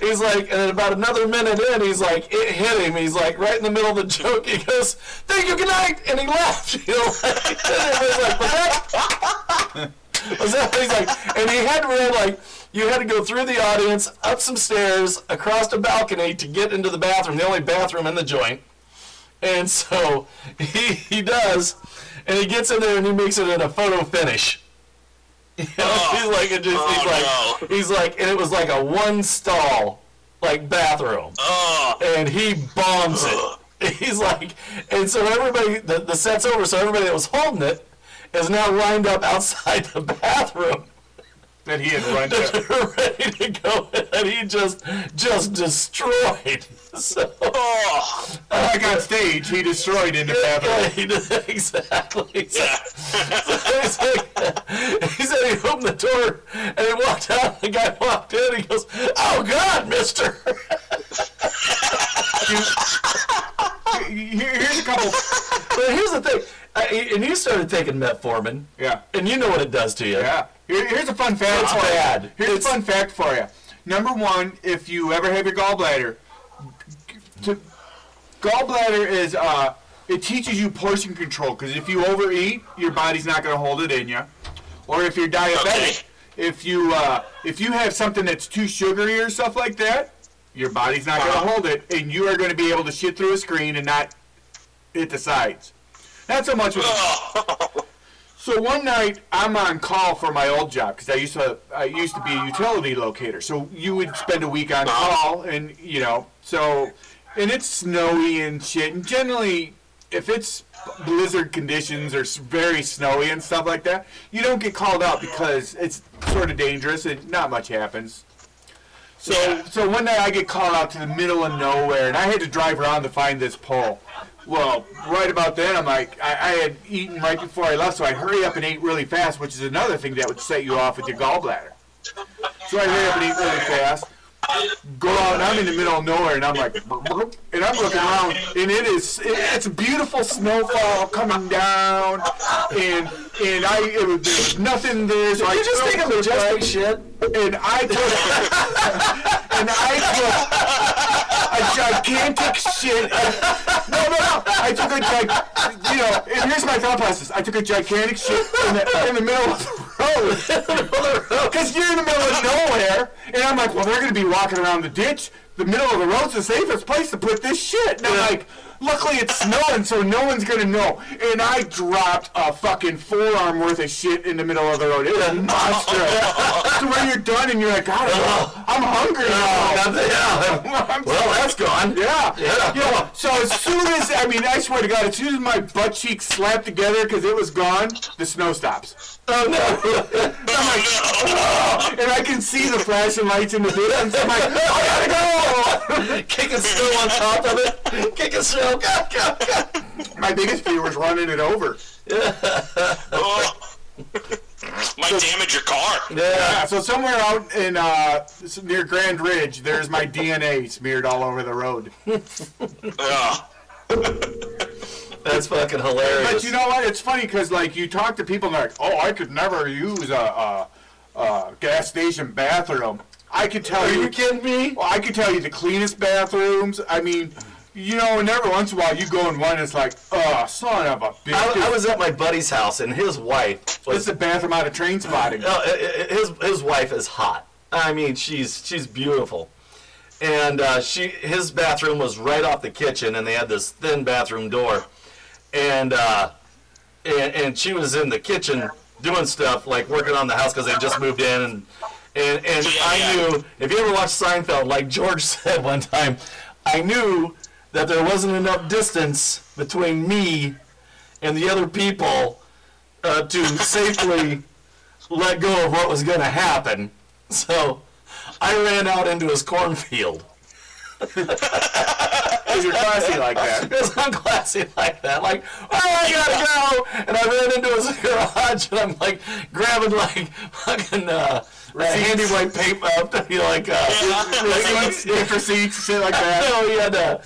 Speaker 3: He's like, and about another minute in, he's like, it hit him. He's like, right in the middle of the joke. He goes, "Thank you, good night," and he left. *laughs* You know, *laughs* like, and everybody's like? *laughs* Was that? He's like, and he had to really like, you had to go through the audience, up some stairs, across a balcony to get into the bathroom, the only bathroom in the joint. And so *laughs* he he does, and he gets in there and he makes it in a photo finish. *laughs* You know,
Speaker 4: Oh.
Speaker 3: he's like, it just,
Speaker 4: Oh,
Speaker 3: he's like, he's like, and it was like a one stall, like bathroom,
Speaker 4: Oh,
Speaker 3: and he bombs it. *gasps* He's like, and so everybody, the, the set's over, so everybody that was holding it is now lined up outside the bathroom
Speaker 1: that he had run *laughs* to.
Speaker 3: ready to go, and he just, just destroyed. *laughs* So,
Speaker 4: oh,
Speaker 1: Like on stage, he destroyed in the
Speaker 3: yeah,
Speaker 1: bathroom.
Speaker 3: did *laughs* exactly. So-
Speaker 4: yeah.
Speaker 3: He's like- he said he opened the door and he walked out. The guy walked in. He goes, "Oh God, Mister!"
Speaker 1: Here- Here's a couple.
Speaker 3: But here's the thing, and you started taking metformin,
Speaker 1: Yeah.
Speaker 3: and you know what it does to you.
Speaker 1: Yeah. Here- here's a fun fact
Speaker 3: It's
Speaker 1: for
Speaker 3: bad.
Speaker 1: you. Here's
Speaker 3: It's-
Speaker 1: a fun fact for you. Number one, if you ever have your gallbladder, to, gallbladder is uh, it teaches you portion control because if you overeat, your body's not going to hold it in you. Or if you're diabetic,
Speaker 4: Okay.
Speaker 1: if you uh, if you have something that's too sugary or stuff like that, your body's not going
Speaker 4: Uh-huh.
Speaker 1: to hold it, and you are going to be able to shit through a screen and not hit the sides. Not so much with *laughs*
Speaker 4: Oh,
Speaker 1: so one night I'm on call for my old job because I used to I used to be a utility locator. So you would spend a week on uh-huh. call, and you know, so and it's snowy and shit. And generally, if it's blizzard conditions or very snowy and stuff like that, you don't get called out because it's sort of dangerous and not much happens. So
Speaker 4: Yeah.
Speaker 1: so one night I get called out to the middle of nowhere, and I had to drive around to find this pole. Well, right about then, I'm like, I, I had eaten right before I left, so I hurry up and ate really fast, which is another thing that would set you off with your gallbladder. So I hurry up and eat really fast. Go out, and I'm in the middle of nowhere, and I'm like, and I'm looking around, and it is, it, it's a beautiful snowfall coming down, and and I, it was, there was nothing there, so I
Speaker 3: You just I'm
Speaker 1: the
Speaker 3: majestic shit.
Speaker 1: and I took, *laughs* and I took a gigantic shit. No, no, no. I took a gig, you know. And here's my thought process. I took a gigantic shit in the, in the middle of the road. *laughs* Because you're in the middle of nowhere, and I'm like, well, they're gonna be walking around the ditch. The middle of the road's the safest place to put this shit. And I'm like, luckily it's snowing, so no one's gonna know. And I dropped a fucking forearm worth of shit in the middle of the road. It was monstrous. *laughs* to where you're done, and you're like, God, I'm hungry now. *laughs*
Speaker 3: Yeah. *laughs* Well, that's gone.
Speaker 1: yeah.
Speaker 3: Yeah.
Speaker 1: Yeah. So as soon as I mean, I swear to God, as soon as my butt cheeks slapped together because it was gone, the snow stops.
Speaker 3: Oh no!
Speaker 1: I'm like, "Oh," and I can see the flashing lights in the distance. I'm like, I gotta go.
Speaker 3: Kicking snow on top of it. Kicking snow. Go, go, go.
Speaker 1: My biggest fear was running it over.
Speaker 4: oh. *laughs* *laughs* Might damage your car.
Speaker 3: Yeah.
Speaker 1: Yeah. So somewhere out in uh, near Grand Ridge, there's my DNA smeared all over the road. *laughs*
Speaker 4: Ugh.
Speaker 3: That's fucking hilarious.
Speaker 1: But you know what? It's funny because like you talk to people and they're like, "Oh, I could never use a, a, a gas station bathroom." I could tell
Speaker 3: Are
Speaker 1: you.
Speaker 3: you kidding me?
Speaker 1: Well, I could tell you the cleanest bathrooms. I mean, you know, and every once in a while you go in one, it's like, oh, son of a bitch.
Speaker 3: I, I was at my buddy's house and his wife
Speaker 1: This
Speaker 3: was
Speaker 1: is the bathroom out of Trainspotting.
Speaker 3: No, i- i- his his wife is hot. I mean, she's she's beautiful, and uh, she his bathroom was right off the kitchen, and they had this thin bathroom door, and uh, and, and she was in the kitchen doing stuff like working on the house because they just moved in, and And, and
Speaker 4: Yeah,
Speaker 3: I
Speaker 4: yeah.
Speaker 3: knew, if you ever watched Seinfeld, like George *laughs* said one time, I knew that there wasn't enough distance between me and the other people uh, to safely *laughs* let go of what was going to happen. So I ran out into his cornfield.
Speaker 1: Because you're classy like that. *laughs*
Speaker 3: Because I'm classy like that. Like, oh, I gotta go. And I ran into his *laughs* garage and I'm like grabbing like fucking uh, handy white paper up, you know, like, uh,
Speaker 1: Receipts, receipts, shit like that.
Speaker 3: no, he had uh,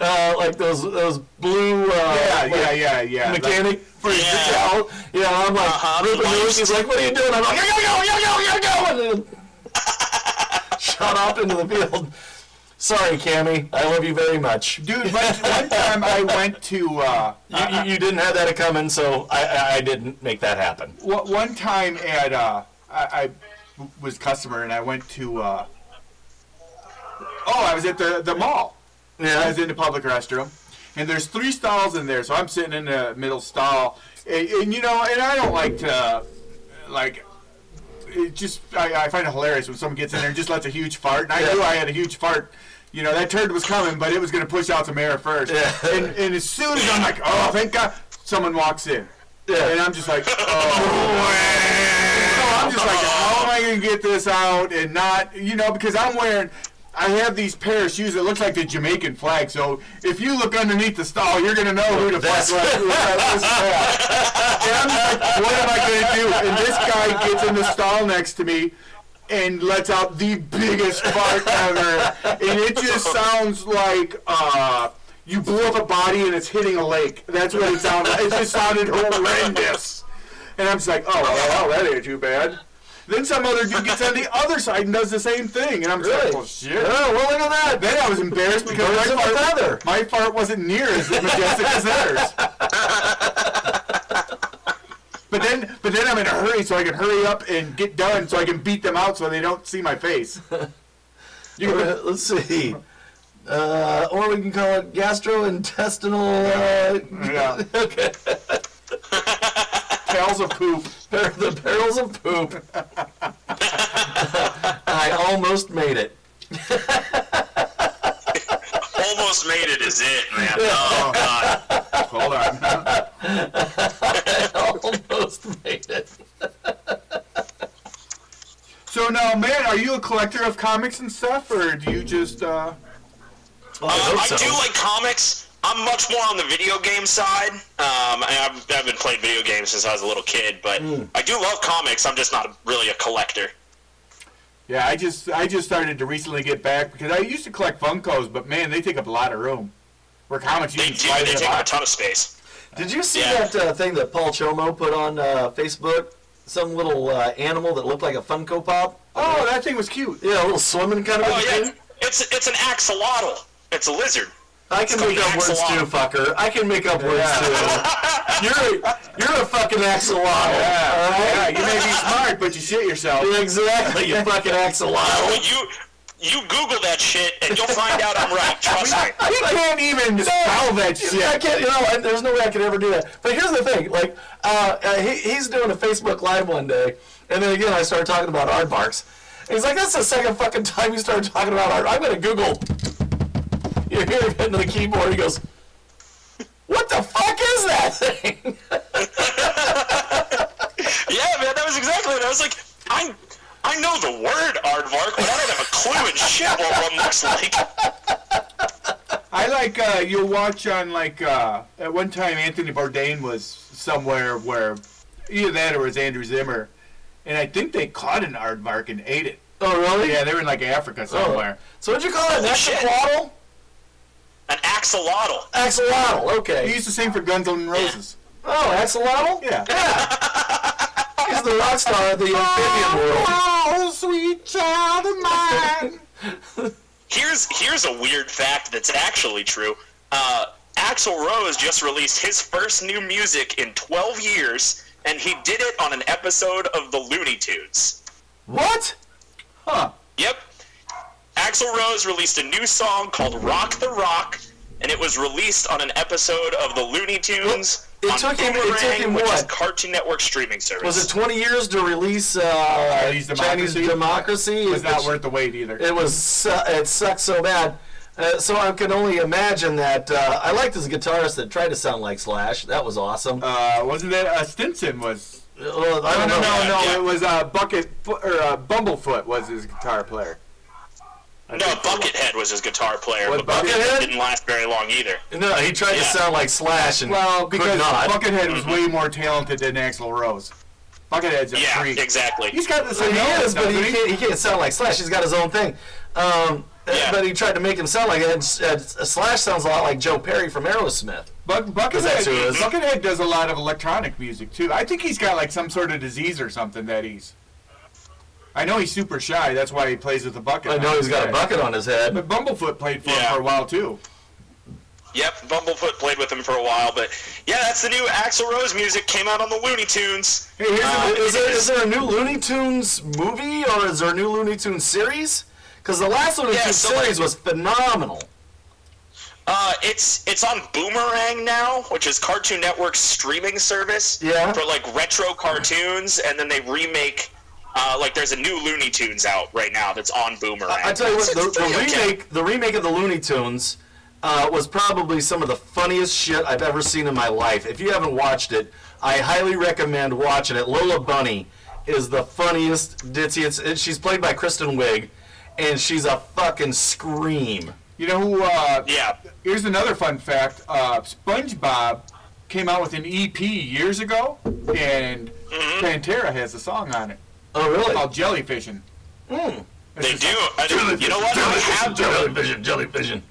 Speaker 3: uh, like those those blue uh,
Speaker 1: Yeah,
Speaker 3: like,
Speaker 1: yeah, yeah, yeah.
Speaker 3: mechanic for his
Speaker 4: Yeah.
Speaker 3: towel. Yeah, I'm like
Speaker 4: Uh-huh,
Speaker 3: ripping
Speaker 4: the
Speaker 3: loose. He's like, "What are you doing?" I'm like, "I gotta go, I gotta go, I gotta go," and then *laughs* shot off into the field. Sorry, Cammy. I love you very much.
Speaker 1: Dude, one, one time I went to, uh,
Speaker 3: You, you, you didn't have that coming, so I, I, I didn't make that happen.
Speaker 1: One one time at uh, I, I was customer and I went to uh, oh I was at the the mall. I was in the public restroom, and there's three stalls in there, so I'm sitting in the middle stall, and, and you know, and I don't like to like. It just I, I find it hilarious when someone gets in there and just lets a huge fart, and I
Speaker 3: Yeah.
Speaker 1: knew I had a huge fart. You know that turd was coming, but it was going to push out some air first.
Speaker 3: Yeah.
Speaker 1: And, and as soon as I'm like, oh, thank God, someone walks in.
Speaker 3: Yeah.
Speaker 1: And I'm just like, oh. So I'm just like, how am I going to get this out and not, you know, because I'm wearing, I have these pair of shoes that look like the Jamaican flag. So if you look underneath the stall, you're going to know who the fuck was- who that was. *laughs* And I'm like, what am I going to do? And this guy gets in the stall next to me and lets out the biggest fart ever. And it just sounds like, uh, you blew up a body and it's hitting a lake. That's what it sounded like. It just sounded horrendous. And I'm just like, oh, well, that ain't too bad. Then some other dude gets on the *laughs* other side and does the same thing. And I'm just
Speaker 3: Really?
Speaker 1: like, well, shit.
Speaker 3: Oh, well, look at that.
Speaker 1: Then I was embarrassed because
Speaker 3: Birds
Speaker 1: my
Speaker 3: of a
Speaker 1: fart,
Speaker 3: feather.
Speaker 1: my fart wasn't near as majestic as theirs. *laughs* But then, but then I'm in a hurry so I can hurry up and get done so I can beat them out so they don't see my face. You can,
Speaker 3: Uh, let's see. Uh, or we can call it gastrointestinal. Uh,
Speaker 1: Yeah. *laughs*
Speaker 3: okay.
Speaker 1: Tails of poop.
Speaker 3: Par- the barrels of poop. I almost made it.
Speaker 4: Almost made it is it, man. Oh god.
Speaker 1: Hold on.
Speaker 3: I *laughs* almost made it.
Speaker 1: So now, man, are you a collector of comics and stuff, or do you just? uh...
Speaker 3: Well, I
Speaker 4: Uh,
Speaker 3: hope
Speaker 4: I
Speaker 3: so.
Speaker 4: do like comics. I'm much more on the video game side. Um, I- I've, I've been playing video games since I was a little kid, but I do love comics. I'm just not really a collector.
Speaker 1: Yeah, I just I just started to recently get back because I used to collect Funkos, but man, they take up a lot of room. Where comics you
Speaker 4: They
Speaker 1: can
Speaker 4: do.
Speaker 1: slide
Speaker 4: They
Speaker 1: in a
Speaker 4: take up a ton of space.
Speaker 3: Did you see
Speaker 4: Yeah.
Speaker 3: that uh, thing that Paul Chomo put on uh, Facebook? Some little uh, animal that looked like a Funko Pop.
Speaker 1: Oh, that thing was cute.
Speaker 3: Yeah, a little swimming kind of
Speaker 4: Oh
Speaker 3: a
Speaker 4: yeah,
Speaker 3: thing.
Speaker 4: it's it's an axolotl. It's a lizard.
Speaker 3: I can make up words too, fucker. I can make up words too. *laughs* You're a, you're a fucking axolotl.
Speaker 1: Yeah,
Speaker 3: all right?
Speaker 1: yeah. You may be smart, but you shit yourself.
Speaker 3: Yeah, *laughs* exactly. You fucking axolotl.
Speaker 4: Well, you you Google that shit and you'll find out I'm right. Trust me. *laughs*
Speaker 1: We can't even spell that
Speaker 3: I can't, you know, and there's no way I could ever do that. But here's the thing, like, uh, uh, he, he's doing a Facebook Live one day, and then again I started talking about aardvarks. And he's like, that's the second fucking time you started talking about art. I'm gonna Google. You hear him *laughs* hitting the keyboard. He goes, "What the fuck is that thing?" *laughs*
Speaker 4: Yeah, man, that was exactly it. I was like, I I know the word aardvark, but I don't have a clue in shit what one looks like.
Speaker 1: I like uh, you'll watch on like uh, at one time Anthony Bourdain was somewhere where either that or it was Andrew Zimmern, and I think they caught an aardvark and ate it.
Speaker 3: oh, really?
Speaker 1: Yeah, they were in like Africa
Speaker 3: Oh.
Speaker 1: somewhere.
Speaker 3: So what'd you call it? An
Speaker 4: shit.
Speaker 3: axolotl?
Speaker 4: An axolotl.
Speaker 3: Axolotl. Okay.
Speaker 1: He used to sing for Guns N' Roses.
Speaker 3: Oh, axolotl.
Speaker 1: Yeah.
Speaker 3: Yeah. He's the rock star of the amphibian world.
Speaker 1: Oh, sweet child of mine. *laughs*
Speaker 4: Here's here's a weird fact that's actually true. Uh, Axl Rose just released his first new music in 12 years, and he did it on an episode of the Looney Tunes.
Speaker 3: What?
Speaker 1: Huh.
Speaker 4: Yep. Axl Rose released a new song called Rock the Rock, and it was released on an episode of the Looney Tunes.
Speaker 3: It
Speaker 4: on
Speaker 3: took him- it took
Speaker 4: Boomerang,
Speaker 3: him
Speaker 4: which is
Speaker 3: what?
Speaker 4: Cartoon Network streaming service.
Speaker 3: Was it 20 years to release uh,
Speaker 1: Chinese
Speaker 3: Chinese
Speaker 1: Democracy?
Speaker 3: Democracy?
Speaker 1: It was not worth the wait either.
Speaker 3: It was su- it sucked so bad. Uh, so I can only imagine that. Uh, I liked this guitarist that tried to sound like Slash. That was awesome.
Speaker 1: Uh, wasn't it uh, Stinson was?
Speaker 3: Well, I
Speaker 1: No,
Speaker 3: don't
Speaker 1: no,
Speaker 3: know.
Speaker 1: no, no.
Speaker 4: Yeah.
Speaker 1: It was uh, Bucket or uh, Bumblefoot was his guitar player. I
Speaker 4: no,
Speaker 1: think for a while.
Speaker 4: Buckethead was his guitar player,
Speaker 1: What,
Speaker 4: but Buckethead
Speaker 3: Buckethead?
Speaker 4: didn't last very long either.
Speaker 3: No, he tried to sound like Slash and
Speaker 1: Well,
Speaker 3: could
Speaker 1: because
Speaker 3: not.
Speaker 1: Buckethead was way more talented than Axl Rose. Buckethead's a
Speaker 4: Yeah,
Speaker 1: freak.
Speaker 4: exactly.
Speaker 1: He's got the
Speaker 3: So
Speaker 1: same
Speaker 3: he
Speaker 1: nose,
Speaker 3: is, but he can't, he can't sound like Slash. He's got his own thing. Um,
Speaker 4: Yeah.
Speaker 3: But he tried to make him sound like it. And, uh, Slash sounds a lot like Joe Perry from Aerosmith.
Speaker 1: Buck,
Speaker 3: that's
Speaker 1: Buckethead,
Speaker 3: who it is.
Speaker 1: Buckethead does a lot of electronic music too. I think he's got like some sort of disease or something that he's. I know he's super shy. That's why he plays with the bucket.
Speaker 3: I know he's
Speaker 1: his
Speaker 3: got a bucket on his head.
Speaker 1: But Bumblefoot played for him for a while too.
Speaker 4: Yep, Bumblefoot played with him for a while, but yeah, that's the new Axl Rose music. Came out on the Looney Tunes.
Speaker 1: Hey, here's
Speaker 4: Uh,
Speaker 1: a,
Speaker 3: Is there,
Speaker 4: it
Speaker 3: is there a new Looney Tunes movie or is there a new Looney Tunes series? Because the last Looney
Speaker 4: Yeah,
Speaker 3: Tunes
Speaker 4: so, like-
Speaker 3: series was phenomenal.
Speaker 4: Uh, it's it's on Boomerang now, which is Cartoon Network's streaming service
Speaker 3: Yeah.
Speaker 4: for like retro cartoons, and then they remake. Uh, like there's a new Looney Tunes out right now that's on Boomerang.
Speaker 3: I tell you what, the, the
Speaker 4: pretty *laughs* okay.
Speaker 3: remake, the remake of the Looney Tunes, uh, was probably some of the funniest shit I've ever seen in my life. If you haven't watched it, I highly recommend watching it. Lola Bunny is the funniest ditzy. It's, it, she's played by Kristen Wiig, and she's a fucking scream.
Speaker 1: you know who? Uh,
Speaker 4: Yeah,
Speaker 1: Here's another fun fact. Uh, SpongeBob came out with an EP years ago, and
Speaker 4: Mm-hmm.
Speaker 1: Pantera has a song on it
Speaker 3: Oh, really?
Speaker 1: called Jellyfishing.
Speaker 3: Mm.
Speaker 4: they do. I do. You know what? I have
Speaker 3: Jellyvision, Jellyvision.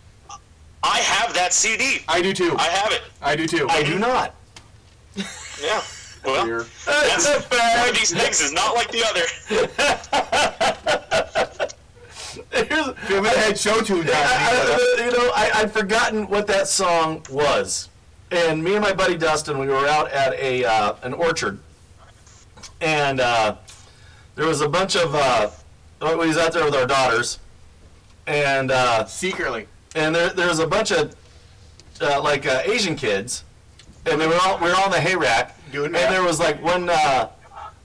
Speaker 4: I have that CD.
Speaker 1: I do too.
Speaker 4: I have it.
Speaker 1: I do too.
Speaker 3: I do not. *laughs*
Speaker 4: Yeah. Well,
Speaker 1: Here.
Speaker 4: that's one of these things is not like the other. *laughs*
Speaker 3: Here's,
Speaker 1: We haven't had show tunes on it.
Speaker 3: I- I- you know, I, I'd forgotten what that song was, and me and my buddy Dustin, we were out at a uh, an orchard, and uh, there was a bunch of uh, we was out there with our daughters, and uh,
Speaker 1: Secretly.
Speaker 3: and there there was a bunch of uh, like uh, Asian kids, and they were all we were all in the hay rack,
Speaker 1: Doing
Speaker 3: and
Speaker 1: that.
Speaker 3: there was like one uh,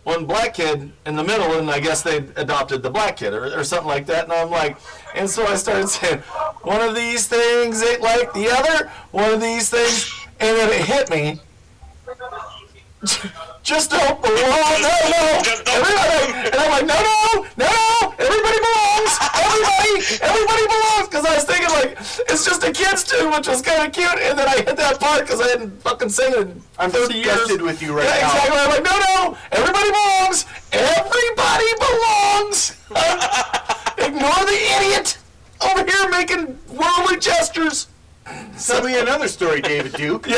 Speaker 3: one black kid in the middle, and I guess they adopted the black kid or, or something like that, and I'm like, and so I started saying, one of these things ain't like the other, one of these things, and then it hit me. Just don't belong, no, no, everybody, and I'm like, no, no, no, no, everybody belongs, everybody, everybody belongs, because I was thinking like, it's just a kid's tune, which was kind of cute, and then I hit that part because I hadn't fucking sang it in
Speaker 1: I'm
Speaker 3: 30 years.
Speaker 1: disgusted with you right
Speaker 3: yeah,
Speaker 1: now.
Speaker 3: exactly. I'm like, no, no, everybody belongs, everybody belongs. *laughs* Ignore the idiot over here making worldly gestures.
Speaker 1: Tell me another story, David Duke. *laughs*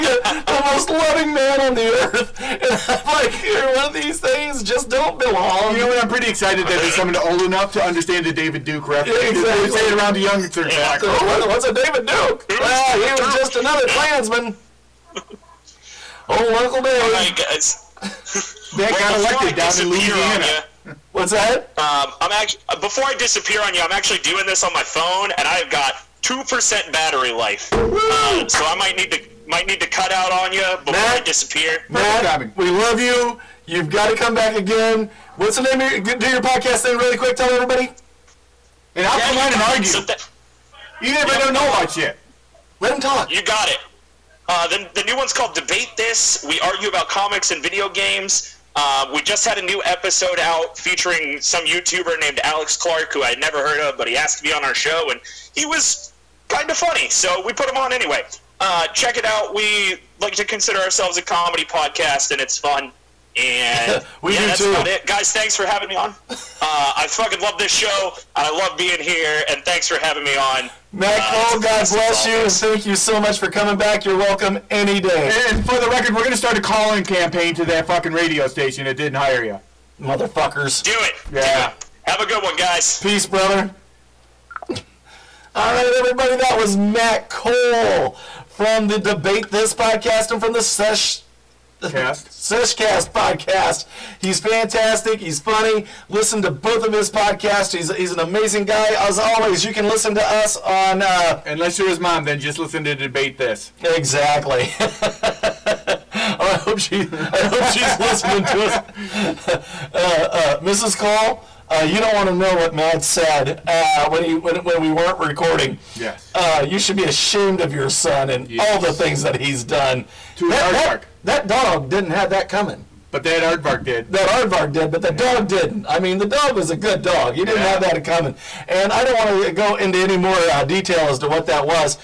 Speaker 3: Yeah, the most loving man on the earth. And I'm like, here, one of these things just don't belong.
Speaker 1: You know what? I'm pretty excited that there's someone old enough to understand the David Duke reference.
Speaker 3: Yeah, exactly.
Speaker 1: We say it around the youngsters.
Speaker 4: Yeah.
Speaker 3: Oh, what's a David Duke? Well, he was just another Klansman. Oh, Uncle Dave.
Speaker 4: Hey guys.
Speaker 1: That got elected down in
Speaker 4: disappear on
Speaker 1: Louisiana.
Speaker 4: Ya,
Speaker 3: What's that?
Speaker 4: Um, I'm actually before I disappear on you, I'm actually doing this on my phone, and I've got two percent battery life. Uh, so I might need to might need to cut out on you before I
Speaker 3: Matt?
Speaker 4: disappear.
Speaker 3: Matt,
Speaker 1: timing.
Speaker 3: we love you. You've got to come back again. What's the name of your, do your podcast thing really quick? Tell everybody.
Speaker 1: And I'll come on and argue.
Speaker 4: So that-
Speaker 1: Even if I don't know about shit.
Speaker 3: Let him talk.
Speaker 4: You got it. Uh, the, the new one's called Debate This. We argue about comics and video games. Uh, we just had a new episode out featuring some YouTuber named Alex Clark, who I had never heard of, but he asked to be on our show, and he was kind of funny, so we put him on anyway. Uh, check it out. We like to consider ourselves a comedy podcast, and it's fun. And *laughs*
Speaker 3: We
Speaker 4: yeah,
Speaker 3: do
Speaker 4: that's
Speaker 3: too.
Speaker 4: about it. Guys, thanks for having me on. Uh, I fucking love this show, and I love being here, and thanks for having me on.
Speaker 3: Matt
Speaker 4: Uh,
Speaker 3: Cole, God bless you, and thank you so much for coming back. You're welcome any day.
Speaker 1: And for the record, we're going to start a call-in campaign to that fucking radio station that didn't hire you.
Speaker 3: Motherfuckers.
Speaker 4: Do it. Do
Speaker 1: Yeah.
Speaker 4: it. Have a good one, guys.
Speaker 3: Peace, brother. All right, everybody, that was Matt Cole from the Debate This podcast and from the Sesh
Speaker 1: Cast.
Speaker 3: Seshcast podcast. He's fantastic. He's funny. Listen to both of his podcasts. He's, he's an amazing guy. As always, you can listen to us on. Uh,
Speaker 1: Unless you're his mom, then just listen to debate this.
Speaker 3: exactly. *laughs* I hope she. I hope she's listening to us. *laughs* Uh, uh, Mrs. Cole, uh, you don't want to know what Matt said uh, when he when, when we weren't recording.
Speaker 1: Yes.
Speaker 3: Uh, you should be ashamed of your son and all the things that he's done.
Speaker 1: To
Speaker 3: that, that, that dog didn't have that coming.
Speaker 1: But that aardvark did.
Speaker 3: That aardvark did, but the dog didn't. I mean, the dog was a good dog. You didn't
Speaker 1: Yeah.
Speaker 3: have that coming. And I don't want to go into any more uh, detail as to what that was.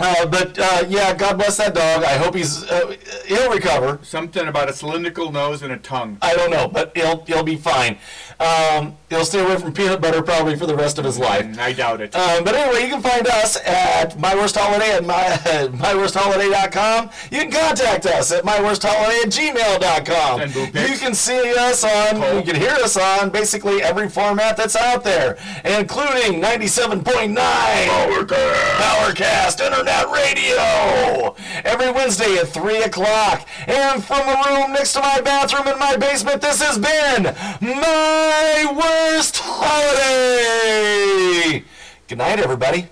Speaker 3: Uh, but uh, yeah, God bless that dog. I hope he's uh, he'll recover.
Speaker 1: Something about a cylindrical nose and a tongue.
Speaker 3: I don't know, but he'll he'll be fine. Um, he'll stay away from peanut butter probably for the rest of his life.
Speaker 1: And I doubt it.
Speaker 3: Um, but anyway, you can find us at My Worst Holiday at my, *laughs* myworstholiday.com. You can contact us at myworstholiday at gmail.com. You can see us on, you can hear us on basically every format that's out there, including 97.9 Powercast Internet Radio every Wednesday at 3 o'clock. And from the room next to my bathroom in my basement, this has been My Worst Holiday. Good night, everybody.